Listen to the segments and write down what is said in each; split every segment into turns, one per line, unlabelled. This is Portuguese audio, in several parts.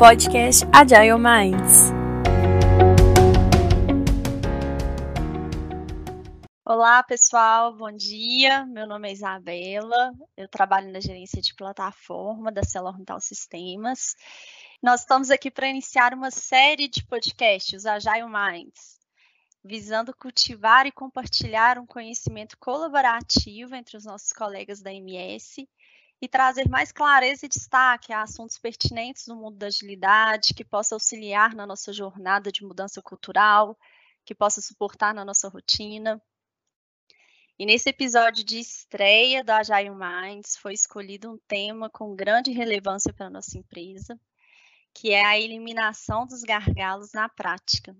podcast Agile Minds.
Olá, pessoal, bom dia. Meu nome é Isabela, eu trabalho na gerência de plataforma da Celormental Sistemas. Nós estamos aqui para iniciar uma série de podcasts, Agile Minds, visando cultivar e compartilhar um conhecimento colaborativo entre os nossos colegas da MS e trazer mais clareza e destaque a assuntos pertinentes no mundo da agilidade, que possa auxiliar na nossa jornada de mudança cultural, que possa suportar na nossa rotina. E nesse episódio de estreia da Agile Minds foi escolhido um tema com grande relevância para a nossa empresa, que é a eliminação dos gargalos na prática.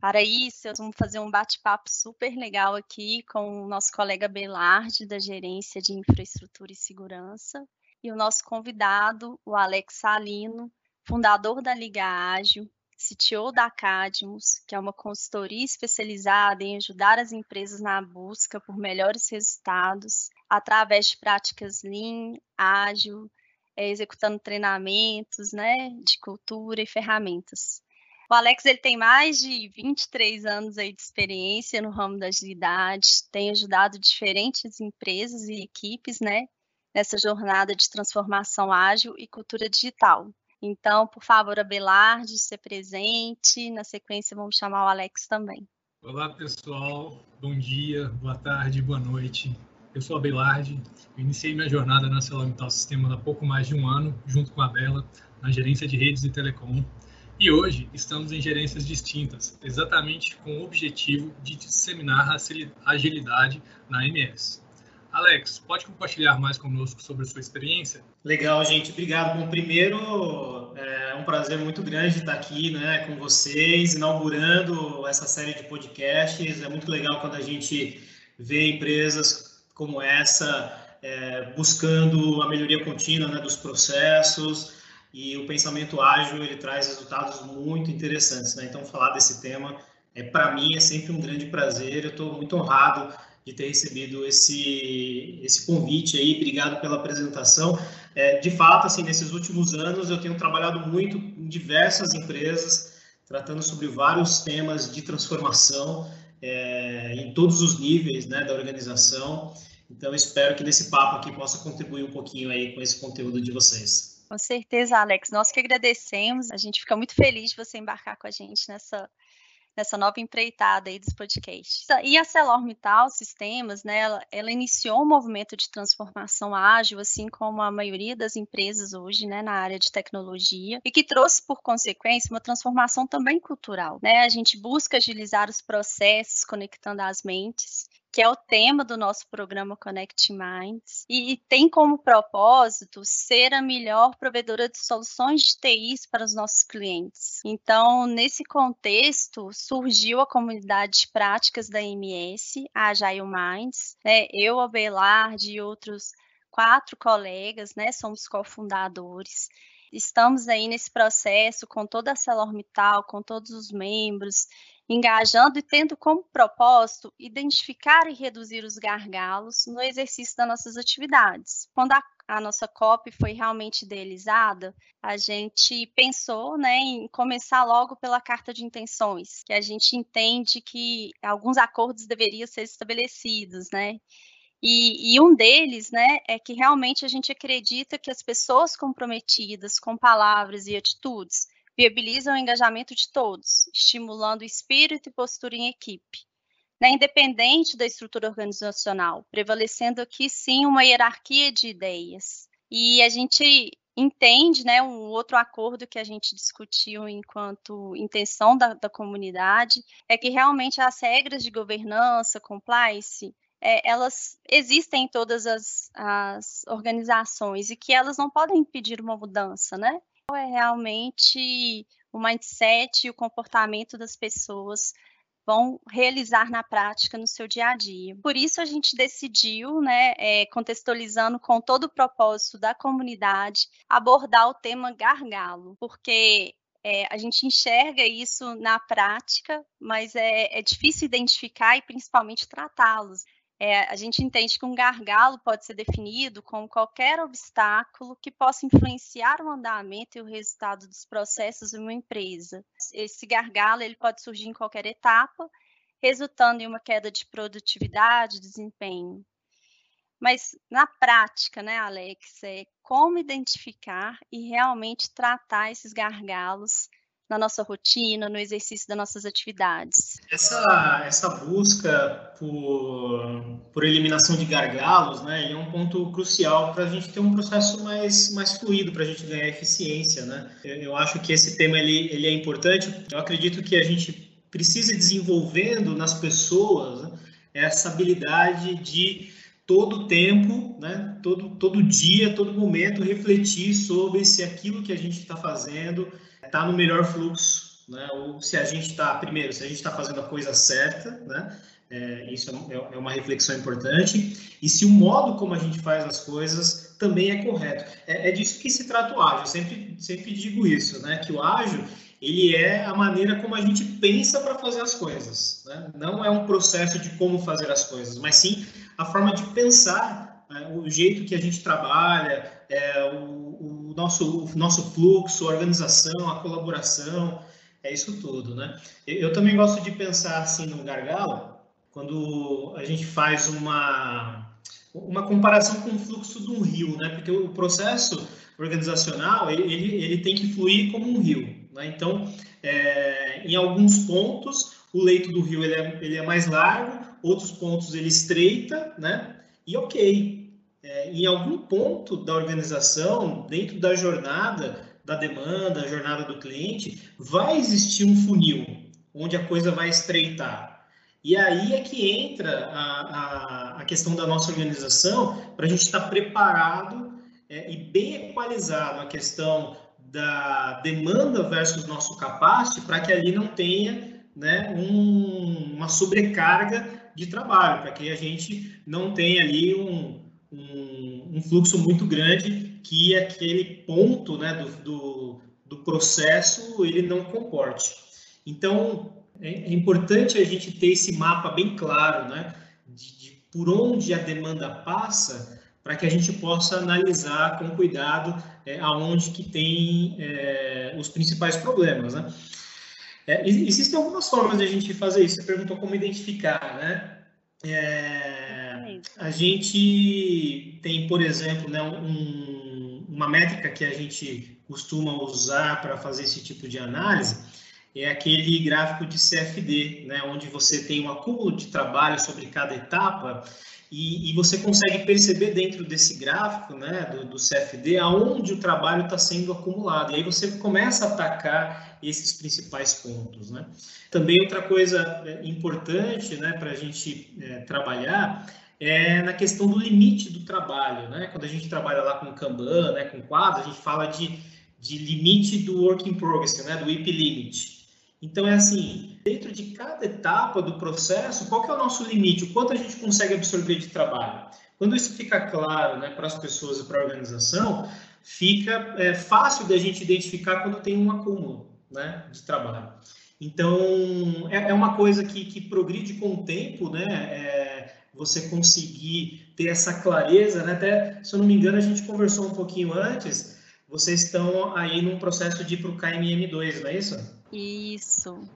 Para isso, vamos fazer um bate-papo super legal aqui com o nosso colega Belarde, da Gerência de Infraestrutura e Segurança, e o nosso convidado, o Alex Salino, fundador da Liga Ágil, CTO da Cadmus, que é uma consultoria especializada em ajudar as empresas na busca por melhores resultados através de práticas Lean, ágil, é, executando treinamentos né, de cultura e ferramentas. O Alex ele tem mais de 23 anos aí de experiência no ramo da agilidade, tem ajudado diferentes empresas e equipes, né, nessa jornada de transformação ágil e cultura digital. Então, por favor, Abelarde, ser presente. Na sequência, vamos chamar o Alex também.
Olá, pessoal. Bom dia, boa tarde, boa noite. Eu sou a. Eu iniciei minha jornada na Celomital Sistemas há pouco mais de um ano, junto com a Bela, na gerência de redes e telecom. E hoje estamos em gerências distintas, exatamente com o objetivo de disseminar a agilidade na MS. Alex, pode compartilhar mais conosco sobre a sua experiência?
Legal, gente. Obrigado. Bom, primeiro, é um prazer muito grande estar aqui né, com vocês, inaugurando essa série de podcasts. É muito legal quando a gente vê empresas como essa é, buscando a melhoria contínua né, dos processos, e o pensamento ágil ele traz resultados muito interessantes. Né? Então, falar desse tema, é, para mim, é sempre um grande prazer. Eu estou muito honrado de ter recebido esse, esse convite aí. Obrigado pela apresentação. É, de fato, assim, nesses últimos anos, eu tenho trabalhado muito em diversas empresas, tratando sobre vários temas de transformação é, em todos os níveis né, da organização. Então, espero que nesse papo aqui possa contribuir um pouquinho aí com esse conteúdo de vocês.
Com certeza, Alex. Nós que agradecemos. A gente fica muito feliz de você embarcar com a gente nessa, nessa nova empreitada aí dos podcasts. E a CelorMittal Sistemas, né, ela, ela, iniciou um movimento de transformação ágil, assim como a maioria das empresas hoje, né, na área de tecnologia, e que trouxe por consequência uma transformação também cultural, né? A gente busca agilizar os processos, conectando as mentes, que é o tema do nosso programa Connect Minds, e, tem como propósito ser a melhor provedora de soluções de TIs para os nossos clientes. Então, nesse contexto, surgiu a comunidade de práticas da MS, a Agile Minds, né? eu, Belard e outros quatro colegas, né, somos cofundadores, estamos aí nesse processo com toda a CelorMittal, com todos os membros, engajando e tendo como propósito identificar e reduzir os gargalos no exercício das nossas atividades. Quando a, a nossa COP foi realmente idealizada, a gente pensou né, em começar logo pela carta de intenções, que a gente entende que alguns acordos deveriam ser estabelecidos, né? E, e, um deles, né, é que realmente a gente acredita que as pessoas comprometidas com palavras e atitudes viabilizam o engajamento de todos, estimulando espírito e postura em equipe. Né, independente da estrutura organizacional, prevalecendo aqui sim uma hierarquia de ideias. E a gente entende, né, um outro acordo que a gente discutiu enquanto intenção da, da comunidade, é que realmente as regras de governança, compliance, é, elas existem em todas as, as, organizações e que elas não podem impedir uma mudança, né? É realmente o mindset e o comportamento das pessoas vão realizar na prática no seu dia a dia. Por isso a gente decidiu, né, é, contextualizando com todo o propósito da comunidade, abordar o tema gargalo, porque é, a gente enxerga isso na prática, mas é, é difícil identificar e principalmente tratá-los. É, a gente entende que um gargalo pode ser definido como qualquer obstáculo que possa influenciar o andamento e o resultado dos processos de uma empresa. Esse gargalo ele pode surgir em qualquer etapa, resultando em uma queda de produtividade, desempenho. Mas na prática, né, Alex, é como identificar e realmente tratar esses gargalos na nossa rotina, no exercício das nossas atividades.
Essa, essa busca por, por eliminação de gargalos, né, é um ponto crucial para a gente ter um processo mais, mais fluido, para a gente ganhar eficiência, né. Eu, eu, acho que esse tema ele, ele é importante. Eu acredito que a gente precisa desenvolvendo nas pessoas né, essa habilidade de todo tempo, né, todo, todo dia, todo momento refletir sobre se aquilo que a gente está fazendo está no melhor fluxo, né? Ou se a gente está, primeiro, se a gente está fazendo a coisa certa, né? É, isso é, é, uma reflexão importante. E se o modo como a gente faz as coisas também é correto. É, é disso que se trata o ágil. Eu sempre, sempre digo isso, né? Que o ágil ele é a maneira como a gente pensa para fazer as coisas. Né? Não é um processo de como fazer as coisas, mas sim a forma de pensar? O jeito que a gente trabalha, é, o, o, nosso, o nosso fluxo, a organização, a colaboração, é isso tudo, né? Eu, também gosto de pensar assim no gargalo, quando a gente faz uma uma comparação com o fluxo de um rio, né? Porque o processo organizacional ele, ele tem que fluir como um rio, né? Então, é, em alguns pontos o leito do rio ele é, ele é mais largo, outros pontos ele estreita, né? E ok, é, em algum ponto da organização, dentro da jornada da demanda, jornada do cliente, vai existir um funil onde a coisa vai estreitar. E aí é que entra a, a, a questão da nossa organização para a gente estar preparado é, e bem equalizado a questão da demanda versus nosso capacity para que ali não tenha né, um, uma sobrecarga de trabalho, para que a gente não tenha ali um, um, um fluxo muito grande que aquele ponto né, do, do, do processo ele não comporte. Então, é, é, importante a gente ter esse mapa bem claro, né, de, de por onde a demanda passa, para que a gente possa analisar com cuidado é, aonde que tem é, os principais problemas, né? É, existem algumas formas de a gente fazer isso. Você perguntou como identificar, né? A gente tem, por exemplo, né, um, uma métrica que a gente costuma usar para fazer esse tipo de análise é aquele gráfico de CFD, né, onde você tem um acúmulo de trabalho sobre cada etapa e, e você consegue perceber dentro desse gráfico né, do, do CFD aonde o trabalho está sendo acumulado. E aí você começa a atacar esses principais pontos. Né? Também outra coisa é, importante né, para a gente é, trabalhar é na questão do limite do trabalho, né? Quando a gente trabalha lá com Kanban, né, com quadro, a gente fala de, de limite do work in progress, né, do WIP limit. Então é assim, dentro de cada etapa do processo, qual que é o nosso limite? O quanto a gente consegue absorver de trabalho? Quando isso fica claro, né, para as pessoas e para a organização, fica é, fácil da gente identificar quando tem um acúmulo, né, de trabalho. Então é, é uma coisa que, que progride com o tempo, né? É, você conseguir ter essa clareza, né? Até, se eu não me engano, a gente conversou um pouquinho antes, vocês estão aí num processo de ir para o KMM2, não é isso?
Isso.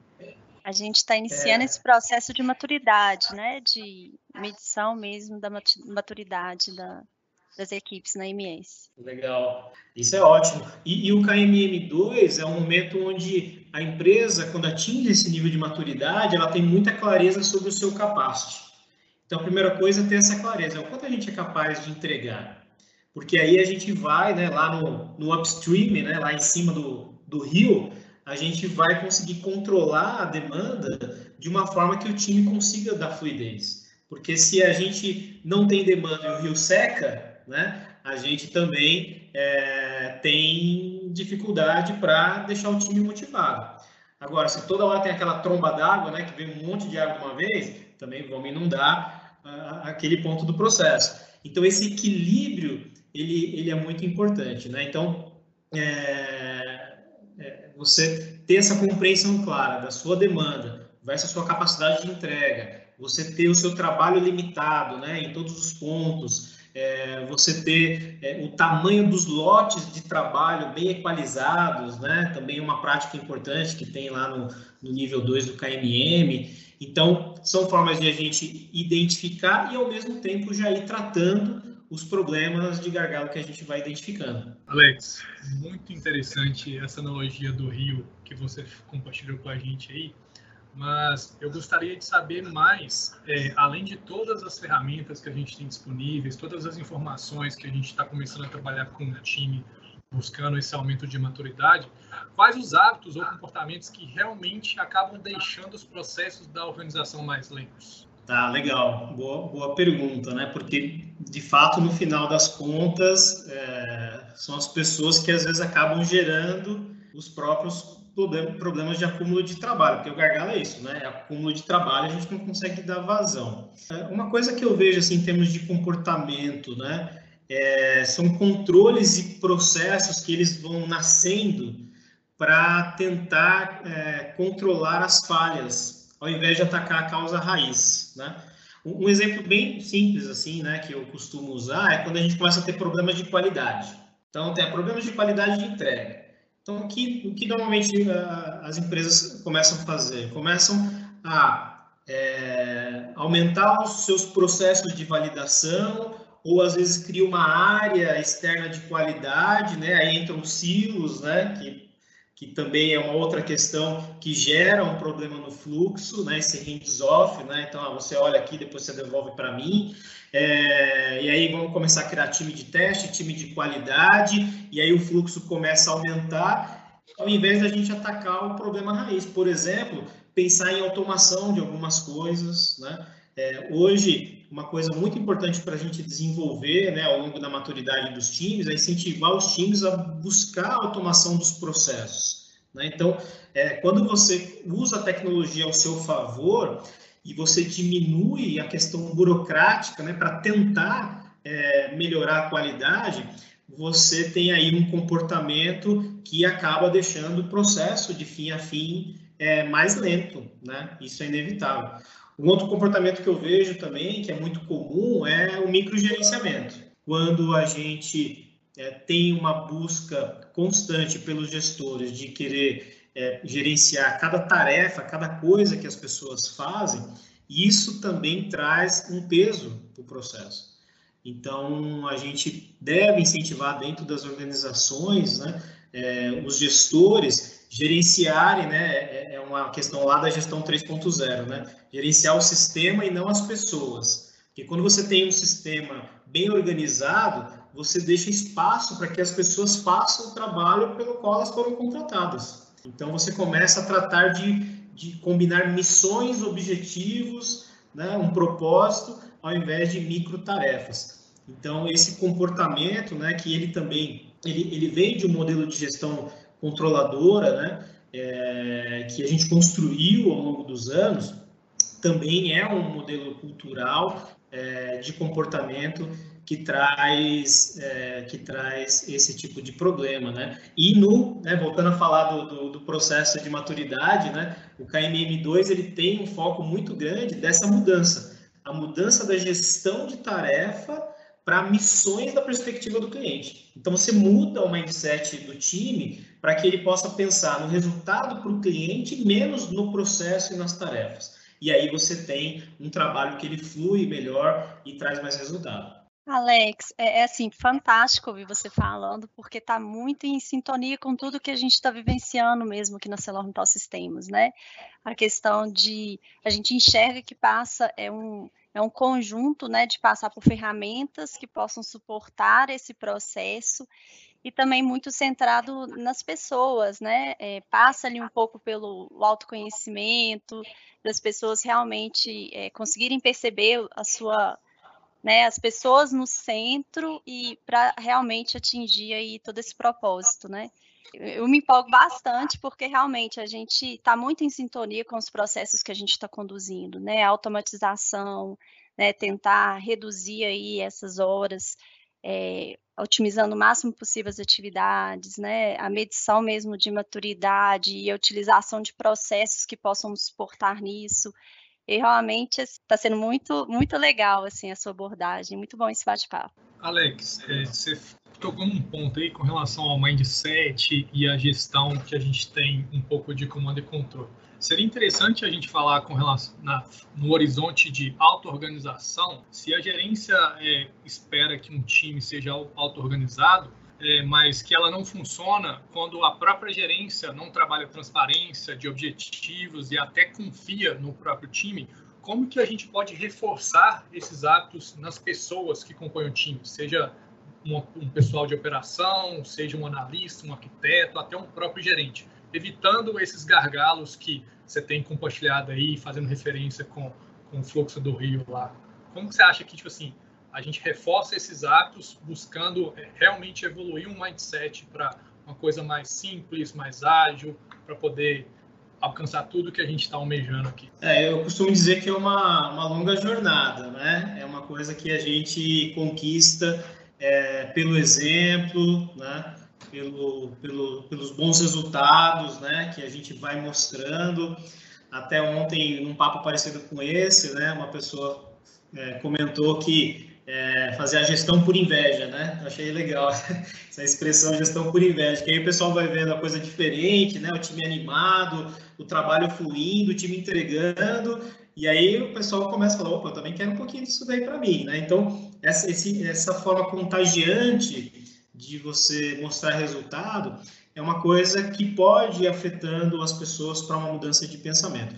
A gente está iniciando é... esse processo de maturidade, né? De medição mesmo da maturidade da, das equipes na MS.
Legal, isso é ótimo. E, e, o KMM2 é um momento onde a empresa, quando atinge esse nível de maturidade, ela tem muita clareza sobre o seu capacity. Então, a primeira coisa é ter essa clareza, o quanto a gente é capaz de entregar. Porque aí a gente vai, né, lá no, no upstream, né, lá em cima do, do rio, a gente vai conseguir controlar a demanda de uma forma que o time consiga dar fluidez. Porque se a gente não tem demanda e o rio seca, né, a gente também é, tem dificuldade para deixar o time motivado. Agora, se toda hora tem aquela tromba d'água, né, que vem um monte de água de uma vez, também vamos inundar uh, aquele ponto do processo. Então, esse equilíbrio, ele, ele é muito importante, né? Então, é, é, você ter essa compreensão clara da sua demanda versus a sua capacidade de entrega você ter o seu trabalho limitado, né, em todos os pontos, é, você ter é, o tamanho dos lotes de trabalho bem equalizados, né, também uma prática importante que tem lá no, no nível 2 do KMM. Então, são formas de a gente identificar e, ao mesmo tempo, já ir tratando os problemas de gargalo que a gente vai identificando.
Alex, muito interessante essa analogia do rio que você compartilhou com a gente aí mas eu gostaria de saber mais, é, além de todas as ferramentas que a gente tem disponíveis, todas as informações que a gente está começando a trabalhar com o time, buscando esse aumento de maturidade, quais os hábitos ou comportamentos que realmente acabam deixando os processos da organização mais lentos?
Tá, legal. Boa, boa pergunta, né? Porque, de fato, no final das contas, é, são as pessoas que às vezes acabam gerando os próprios problemas de acúmulo de trabalho, porque o gargalo é isso, né? É acúmulo de trabalho, a gente não consegue dar vazão. É, uma coisa que eu vejo assim, em termos de comportamento, né? É, são controles e processos que eles vão nascendo para tentar é, controlar as falhas, ao invés de atacar a causa raiz, né? Um, exemplo bem simples assim, né, que eu costumo usar é quando a gente começa a ter problemas de qualidade. Então, tem problemas de qualidade de entrega. Então, o que, o que normalmente uh, as empresas começam a fazer? Começam a é, aumentar os seus processos de validação, ou às vezes cria uma área externa de qualidade, né? Aí entram silos, né? Que, que também é uma outra questão que gera um problema no fluxo, né? Esse hands-off, né? Então, ah, você olha aqui, depois você devolve para mim. É, e aí vamos começar a criar time de teste, time de qualidade, e aí o fluxo começa a aumentar, ao invés da gente atacar o problema raiz. Por exemplo, pensar em automação de algumas coisas. Né? É, hoje, uma coisa muito importante para a gente desenvolver né, ao longo da maturidade dos times é incentivar os times a buscar a automação dos processos. Né? Então, é, quando você usa a tecnologia ao seu favor, e você diminui a questão burocrática né, para tentar é, melhorar a qualidade, você tem aí um comportamento que acaba deixando o processo de fim a fim é, mais lento, né? Isso é inevitável. Um outro comportamento que eu vejo também, que é muito comum, é o microgerenciamento. Quando a gente é, tem uma busca constante pelos gestores de querer é, gerenciar cada tarefa, cada coisa que as pessoas fazem, isso também traz um peso para o processo. Então, a gente deve incentivar dentro das organizações, né, é, os gestores gerenciarem, né, é, é uma questão lá da gestão 3.0, né, gerenciar o sistema e não as pessoas. Porque quando você tem um sistema bem organizado, você deixa espaço para que as pessoas façam o trabalho pelo qual elas foram contratadas. Então você começa a tratar de, de combinar missões, objetivos, né, um propósito, ao invés de micro tarefas. Então esse comportamento, né, que ele também ele, ele vem de um modelo de gestão controladora, né, é, que a gente construiu ao longo dos anos, também é um modelo cultural é, de comportamento que traz é, que traz esse tipo de problema, né? E no, né, voltando a falar do, do, do, processo de maturidade, né? O KMM2 ele tem um foco muito grande dessa mudança, a mudança da gestão de tarefa para missões da perspectiva do cliente. Então você muda o mindset do time para que ele possa pensar no resultado para o cliente menos no processo e nas tarefas. E aí você tem um trabalho que ele flui melhor e traz mais resultado.
Alex, é, é, assim, fantástico ouvir você falando, porque está muito em sintonia com tudo que a gente está vivenciando mesmo aqui na Celormital Sistemas, né? A questão de a gente enxerga que passa é um, é um conjunto né, de passar por ferramentas que possam suportar esse processo e também muito centrado nas pessoas, né? É, passa ali um pouco pelo autoconhecimento, das pessoas realmente é, conseguirem perceber a sua né, as pessoas no centro e para realmente atingir aí todo esse propósito, né? Eu me empolgo bastante porque realmente a gente está muito em sintonia com os processos que a gente está conduzindo, né? A automatização, né? Tentar reduzir aí essas horas, é, otimizando o máximo possível as atividades, né? A medição mesmo de maturidade e a utilização de processos que possam suportar nisso E realmente está sendo muito, muito legal assim a sua abordagem. Muito bom esse bate-papo.
Alex, é, você tocou num ponto aí com relação ao mindset e a gestão que a gente tem um pouco de comando e controle. Seria interessante a gente falar com relação na, no horizonte de auto-organização, se a gerência é, espera que um time seja auto-organizado, é, mas que ela não funciona quando a própria gerência não trabalha transparência de objetivos e até confia no próprio time, como que a gente pode reforçar esses atos nas pessoas que compõem o time, seja um pessoal de operação, seja um analista, um arquiteto, até um próprio gerente, evitando esses gargalos que você tem compartilhado aí, fazendo referência com, com o fluxo do rio lá. Como você acha que, tipo assim, a gente reforça esses atos buscando realmente evoluir um mindset para uma coisa mais simples, mais ágil, para poder alcançar tudo que a gente está almejando aqui?
É, eu costumo dizer que é uma, uma longa jornada, né? É uma coisa que a gente conquista é, pelo exemplo, né? pelo, pelo, pelos bons resultados né, que a gente vai mostrando. Até ontem, num papo parecido com esse, né, uma pessoa é, comentou que é, fazer a gestão por inveja, né? Eu achei legal essa expressão gestão por inveja, que aí o pessoal vai vendo a coisa diferente, né? O time animado, o trabalho fluindo, o time entregando, e aí o pessoal começa a falar, opa, eu também quero um pouquinho disso daí para mim, né? Então, essa, esse, essa forma contagiante de você mostrar resultado é uma coisa que pode ir afetando as pessoas para uma mudança de pensamento.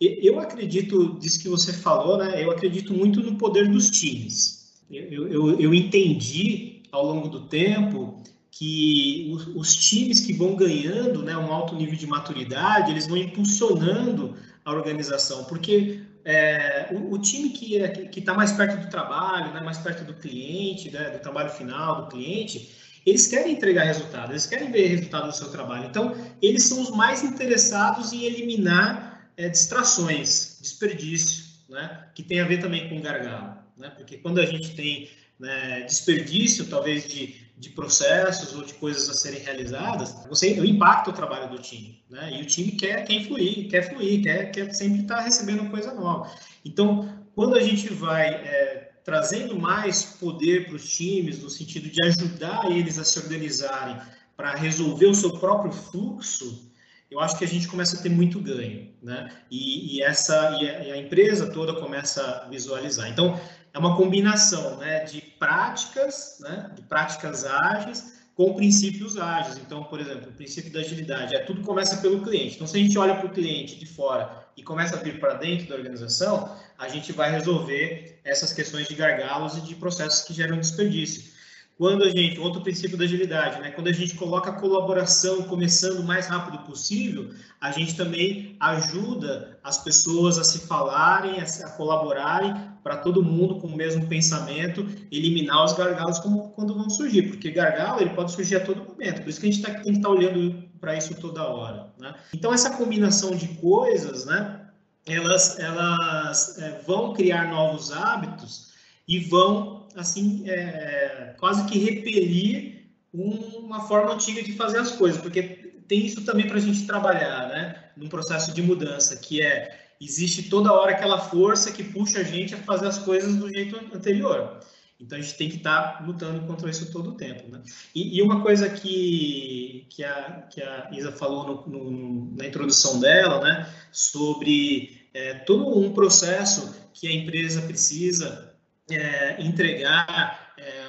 Eu acredito, disso que você falou, né? Eu acredito muito no poder dos times. Eu, eu, eu entendi ao longo do tempo que os, os, times que vão ganhando né, um alto nível de maturidade, eles vão impulsionando a organização, porque é, o, o, time que é, está mais perto do trabalho, né, mais perto do cliente, né, do trabalho final do cliente, eles querem entregar resultado, eles querem ver resultado no seu trabalho. Então, eles são os mais interessados em eliminar é, distrações, desperdício, né, que tem a ver também com gargalo. Né, porque quando a gente tem né, desperdício, talvez, de, de processos ou de coisas a serem realizadas, você impacta o trabalho do time. Né? E o time quer, quer fluir, quer fluir, quer, quer sempre estar recebendo coisa nova. Então, quando a gente vai é, trazendo mais poder para os times, no sentido de ajudar eles a se organizarem para resolver o seu próprio fluxo, eu acho que a gente começa a ter muito ganho, né? E, e essa e a, e a, empresa toda começa a visualizar. Então é uma combinação, né, de práticas, né, de práticas ágeis com princípios ágeis. Então, por exemplo, o princípio da agilidade é tudo começa pelo cliente. Então, se a gente olha para o cliente de fora e começa a vir para dentro da organização, a gente vai resolver essas questões de gargalos e de processos que geram desperdício. Quando a gente, outro princípio da agilidade, né? Quando a gente coloca a colaboração começando o mais rápido possível, a gente também ajuda as pessoas a se falarem, a, colaborarem para todo mundo com o mesmo pensamento, eliminar os gargalos como, quando vão surgir, porque gargalo ele pode surgir a todo momento. Por isso que a gente tá, tem que estar tá olhando para isso toda hora, né? Então essa combinação de coisas, né? Elas, elas é, vão criar novos hábitos e vão assim, é, quase que repelir uma forma antiga de fazer as coisas, porque tem isso também para a gente trabalhar, né? Num processo de mudança, que é existe toda hora aquela força que puxa a gente a fazer as coisas do jeito anterior. Então a gente tem que estar tá lutando contra isso todo o tempo. Né? E, e, uma coisa que, que, a, que a Isa falou no, no, na introdução dela, né, sobre é, todo um processo que a empresa precisa é, entregar é,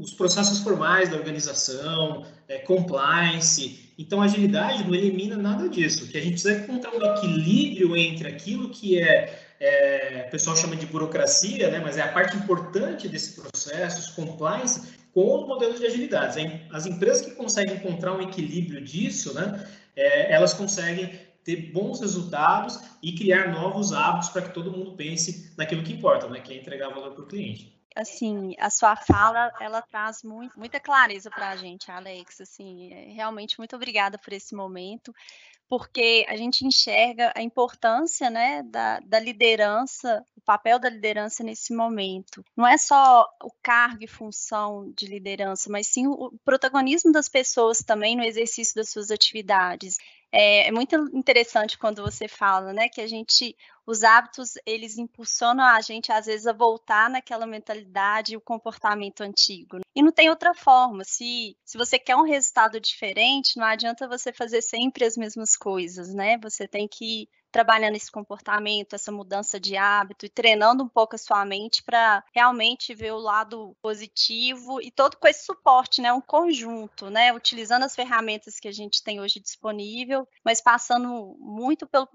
os processos formais da organização, é, compliance. Então, a agilidade não elimina nada disso. Que a gente precisa encontrar um equilíbrio entre aquilo que é, é, o pessoal chama de burocracia, né, mas é a parte importante desse processo, os compliance, com os modelos de agilidade. As empresas que conseguem encontrar um equilíbrio disso, né, é, elas conseguem ter bons resultados e criar novos hábitos para que todo mundo pense naquilo que importa, né, que é entregar valor para o cliente.
Assim, a sua fala, ela traz muito, muita clareza para a gente, Alex. Assim, é, realmente muito obrigada por esse momento, porque a gente enxerga a importância, né, da, da liderança, o papel da liderança nesse momento. Não é só o cargo e função de liderança, mas sim o protagonismo das pessoas também no exercício das suas atividades É, é, muito interessante quando você fala, né, que a gente, os hábitos, eles impulsionam a gente, às vezes, a voltar naquela mentalidade e o comportamento antigo. E não tem outra forma. Se, se você quer um resultado diferente, não adianta você fazer sempre as mesmas coisas, né? Você tem que trabalhando esse comportamento, essa mudança de hábito e treinando um pouco a sua mente para realmente ver o lado positivo e todo com esse suporte, né, um conjunto, né, utilizando as ferramentas que a gente tem hoje disponível, mas passando muito pelo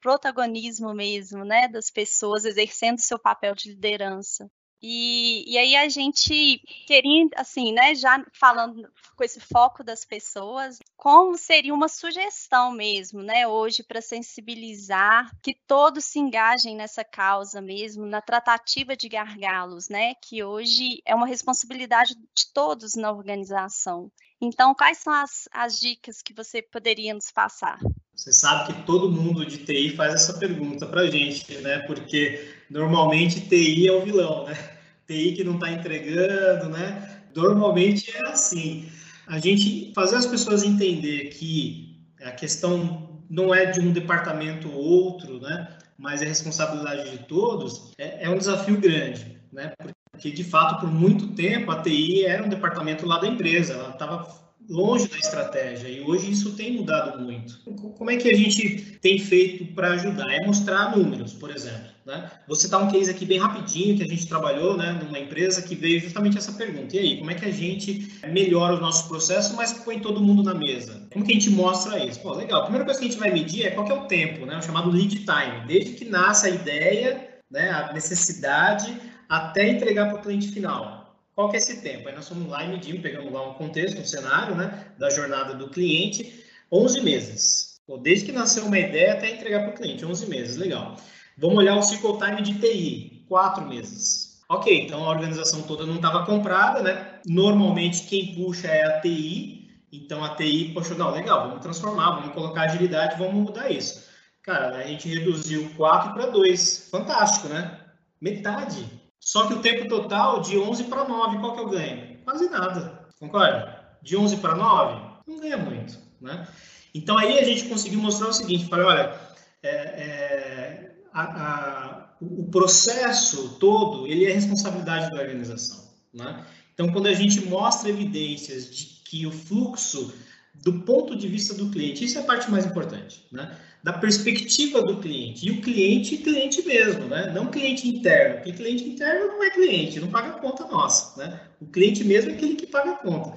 protagonismo mesmo, né, das pessoas exercendo seu papel de liderança. E, e aí a gente queria, assim, né, já falando com esse foco das pessoas, como seria uma sugestão mesmo, né, hoje para sensibilizar que todos se engajem nessa causa mesmo, na tratativa de gargalos, né, que hoje é uma responsabilidade de todos na organização. Então, quais são as, as dicas que você poderia nos passar?
Você sabe que todo mundo de TI faz essa pergunta para a gente, né? Porque normalmente TI é o vilão, né? TI que não está entregando, né? Normalmente é assim. A gente fazer as pessoas entender que a questão não é de um departamento ou outro, né? Mas é responsabilidade de todos, é, é um desafio grande, né? Porque de fato por muito tempo a TI era um departamento lá da empresa, ela estava longe da estratégia e hoje isso tem mudado muito. Como é que a gente tem feito para ajudar? É mostrar números, por exemplo. Né? Vou citar um case aqui bem rapidinho que a gente trabalhou né, numa empresa que veio justamente essa pergunta. E aí, como é que a gente melhora os nossos processos, mas põe todo mundo na mesa? Como que a gente mostra isso? Pô, legal. A primeira coisa que a gente vai medir é qual é o tempo, né, o chamado lead time. Desde que nasce a ideia, né, a necessidade, até entregar para o cliente final. Qual que é esse tempo? Aí nós fomos lá e medimos, pegamos lá um contexto, um cenário né, da jornada do cliente, 11 meses. Pô, desde que nasceu uma ideia até entregar para o cliente, 11 meses, legal. Vamos olhar o cycle time de TI, 4 meses. Ok, então a organização toda não estava comprada, né? Normalmente quem puxa é a TI, então a TI, poxa, não, legal, vamos transformar, vamos colocar agilidade, vamos mudar isso. Cara, a gente reduziu 4 para 2, fantástico, né? Metade só que o tempo total de 11 para 9, qual que o ganho? Quase nada. Concorda? De 11 para 9, não ganha muito. Né? Então aí a gente conseguiu mostrar o seguinte: falei, olha, é, é, a, a, o processo todo ele é responsabilidade da organização. Né? Então, quando a gente mostra evidências de que o fluxo, do ponto de vista do cliente, isso é a parte mais importante. Né? Da perspectiva do cliente. E o cliente, cliente mesmo, né? Não cliente interno, porque cliente interno não é cliente, não paga conta nossa, né? O cliente mesmo é aquele que paga a conta.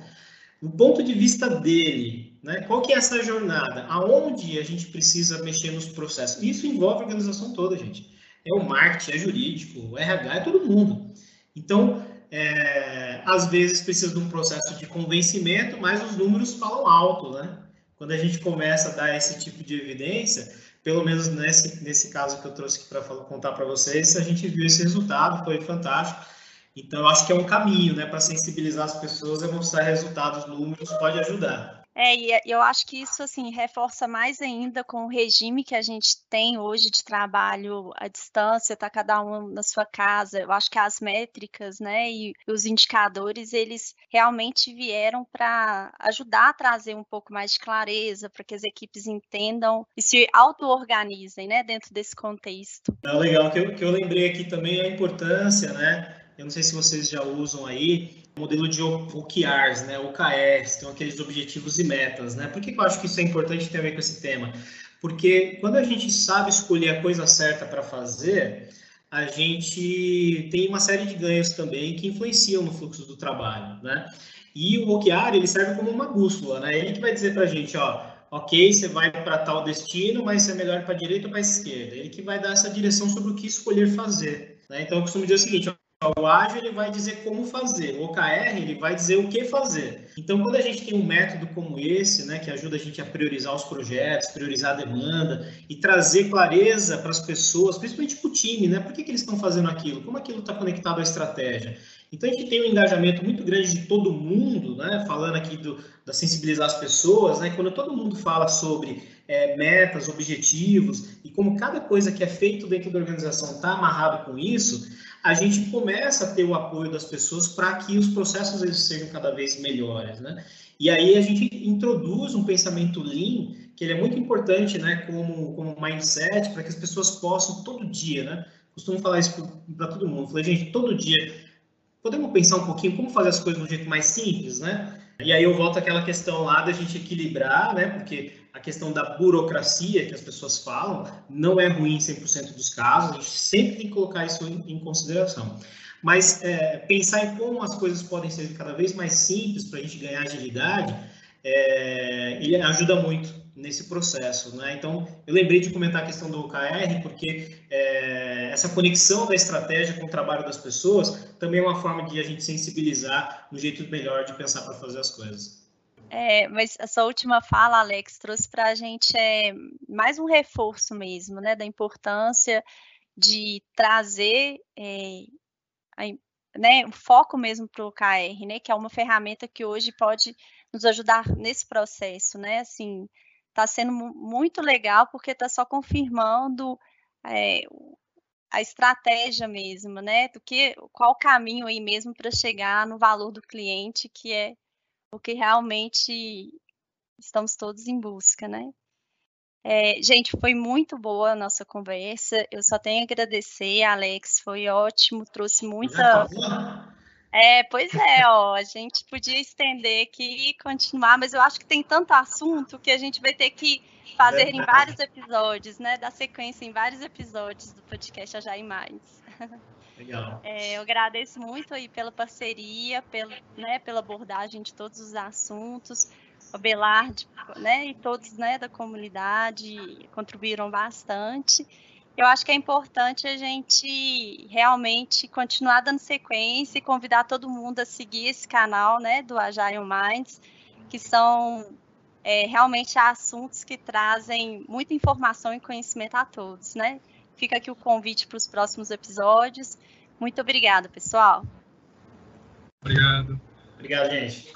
Do ponto de vista dele, né? Qual que é essa jornada? Aonde a gente precisa mexer nos processos? Isso envolve a organização toda, gente. É o marketing, é jurídico, o RH, é todo mundo. Então, é, às vezes precisa de um processo de convencimento, mas os números falam alto, né? Quando a gente começa a dar esse tipo de evidência, pelo menos nesse, nesse caso que eu trouxe aqui para contar para vocês, a gente viu esse resultado, foi fantástico. Então, eu acho que é um caminho, né, para sensibilizar as pessoas, é mostrar resultados, números, pode ajudar.
É, e é, eu acho que isso assim reforça mais ainda com o regime que a gente tem hoje de trabalho à distância, tá cada um na sua casa. Eu acho que as métricas, né, e os indicadores, eles realmente vieram para ajudar a trazer um pouco mais de clareza, para que as equipes entendam e se auto-organizem, né, dentro desse contexto.
É legal que eu, que eu lembrei aqui também a importância, né, eu não sei se vocês já usam aí, modelo de OKRs, né, OKRs, que são aqueles objetivos e metas, né? Por que eu acho que isso é importante ter a ver com esse tema? Porque quando a gente sabe escolher a coisa certa para fazer, a gente tem uma série de ganhos também que influenciam no fluxo do trabalho, né? E o OKR, ele serve como uma bússola, né? Ele que vai dizer para a gente, ó, ok, você vai para tal destino, mas você é melhor para a direita ou para a esquerda. Ele que vai dar essa direção sobre o que escolher fazer. Né? Então, eu costumo dizer o seguinte, o ágil ele vai dizer como fazer, o OKR ele vai dizer o que fazer. Então, quando a gente tem um método como esse, né, que ajuda a gente a priorizar os projetos, priorizar a demanda e trazer clareza para as pessoas, principalmente para o time, né, por que, que eles estão fazendo aquilo, como aquilo está conectado à estratégia. Então, a gente tem um engajamento muito grande de todo mundo, né, falando aqui do, da sensibilizar as pessoas, né, quando todo mundo fala sobre é, metas, objetivos e como cada coisa que é feito dentro da organização está amarrado com isso, a gente começa a ter o apoio das pessoas para que os processos eles sejam cada vez melhores, né? E aí a gente introduz um pensamento lean, que ele é muito importante, né, como, como mindset, para que as pessoas possam todo dia, né? Costumo falar isso para todo mundo. Falei, gente, todo dia, podemos pensar um pouquinho como fazer as coisas de um jeito mais simples, né? E aí eu volto àquela questão lá da gente equilibrar, né? Porque a questão da burocracia que as pessoas falam não é ruim em 100% dos casos, a gente sempre tem que colocar isso em, em consideração. Mas é, pensar em como as coisas podem ser cada vez mais simples para a gente ganhar agilidade, é, ele ajuda muito nesse processo. Né? Então, eu lembrei de comentar a questão do OKR, porque é, essa conexão da estratégia com o trabalho das pessoas também é uma forma de a gente sensibilizar um jeito melhor de pensar para fazer as coisas.
É, mas essa última fala, Alex, trouxe para a gente é, mais um reforço mesmo, né, da importância de trazer é, a, né, o foco mesmo para o OKR, né, que é uma ferramenta que hoje pode nos ajudar nesse processo, né, assim, está sendo muito legal porque está só confirmando é, a estratégia mesmo, né? Do que qual o caminho aí mesmo para chegar no valor do cliente, que é o que realmente estamos todos em busca, né? É, gente, foi muito boa a nossa conversa. Eu só tenho a agradecer, Alex, foi ótimo, trouxe muita. É, pois é, ó, a gente podia estender aqui e continuar, mas eu acho que tem tanto assunto que a gente vai ter que fazer em vários episódios, né? Dar sequência em vários episódios do podcast Ajai Mais.
Legal.
É, eu agradeço muito aí pela parceria, pelo, né, pela abordagem de todos os assuntos. O Belard, né, e todos né, da comunidade contribuíram bastante eu acho que é importante a gente realmente continuar dando sequência e convidar todo mundo a seguir esse canal, né, do Agile Minds, que são é, realmente assuntos que trazem muita informação e conhecimento a todos, né? Fica aqui o convite para os próximos episódios. Muito obrigada, pessoal.
Obrigado.
Obrigado, gente.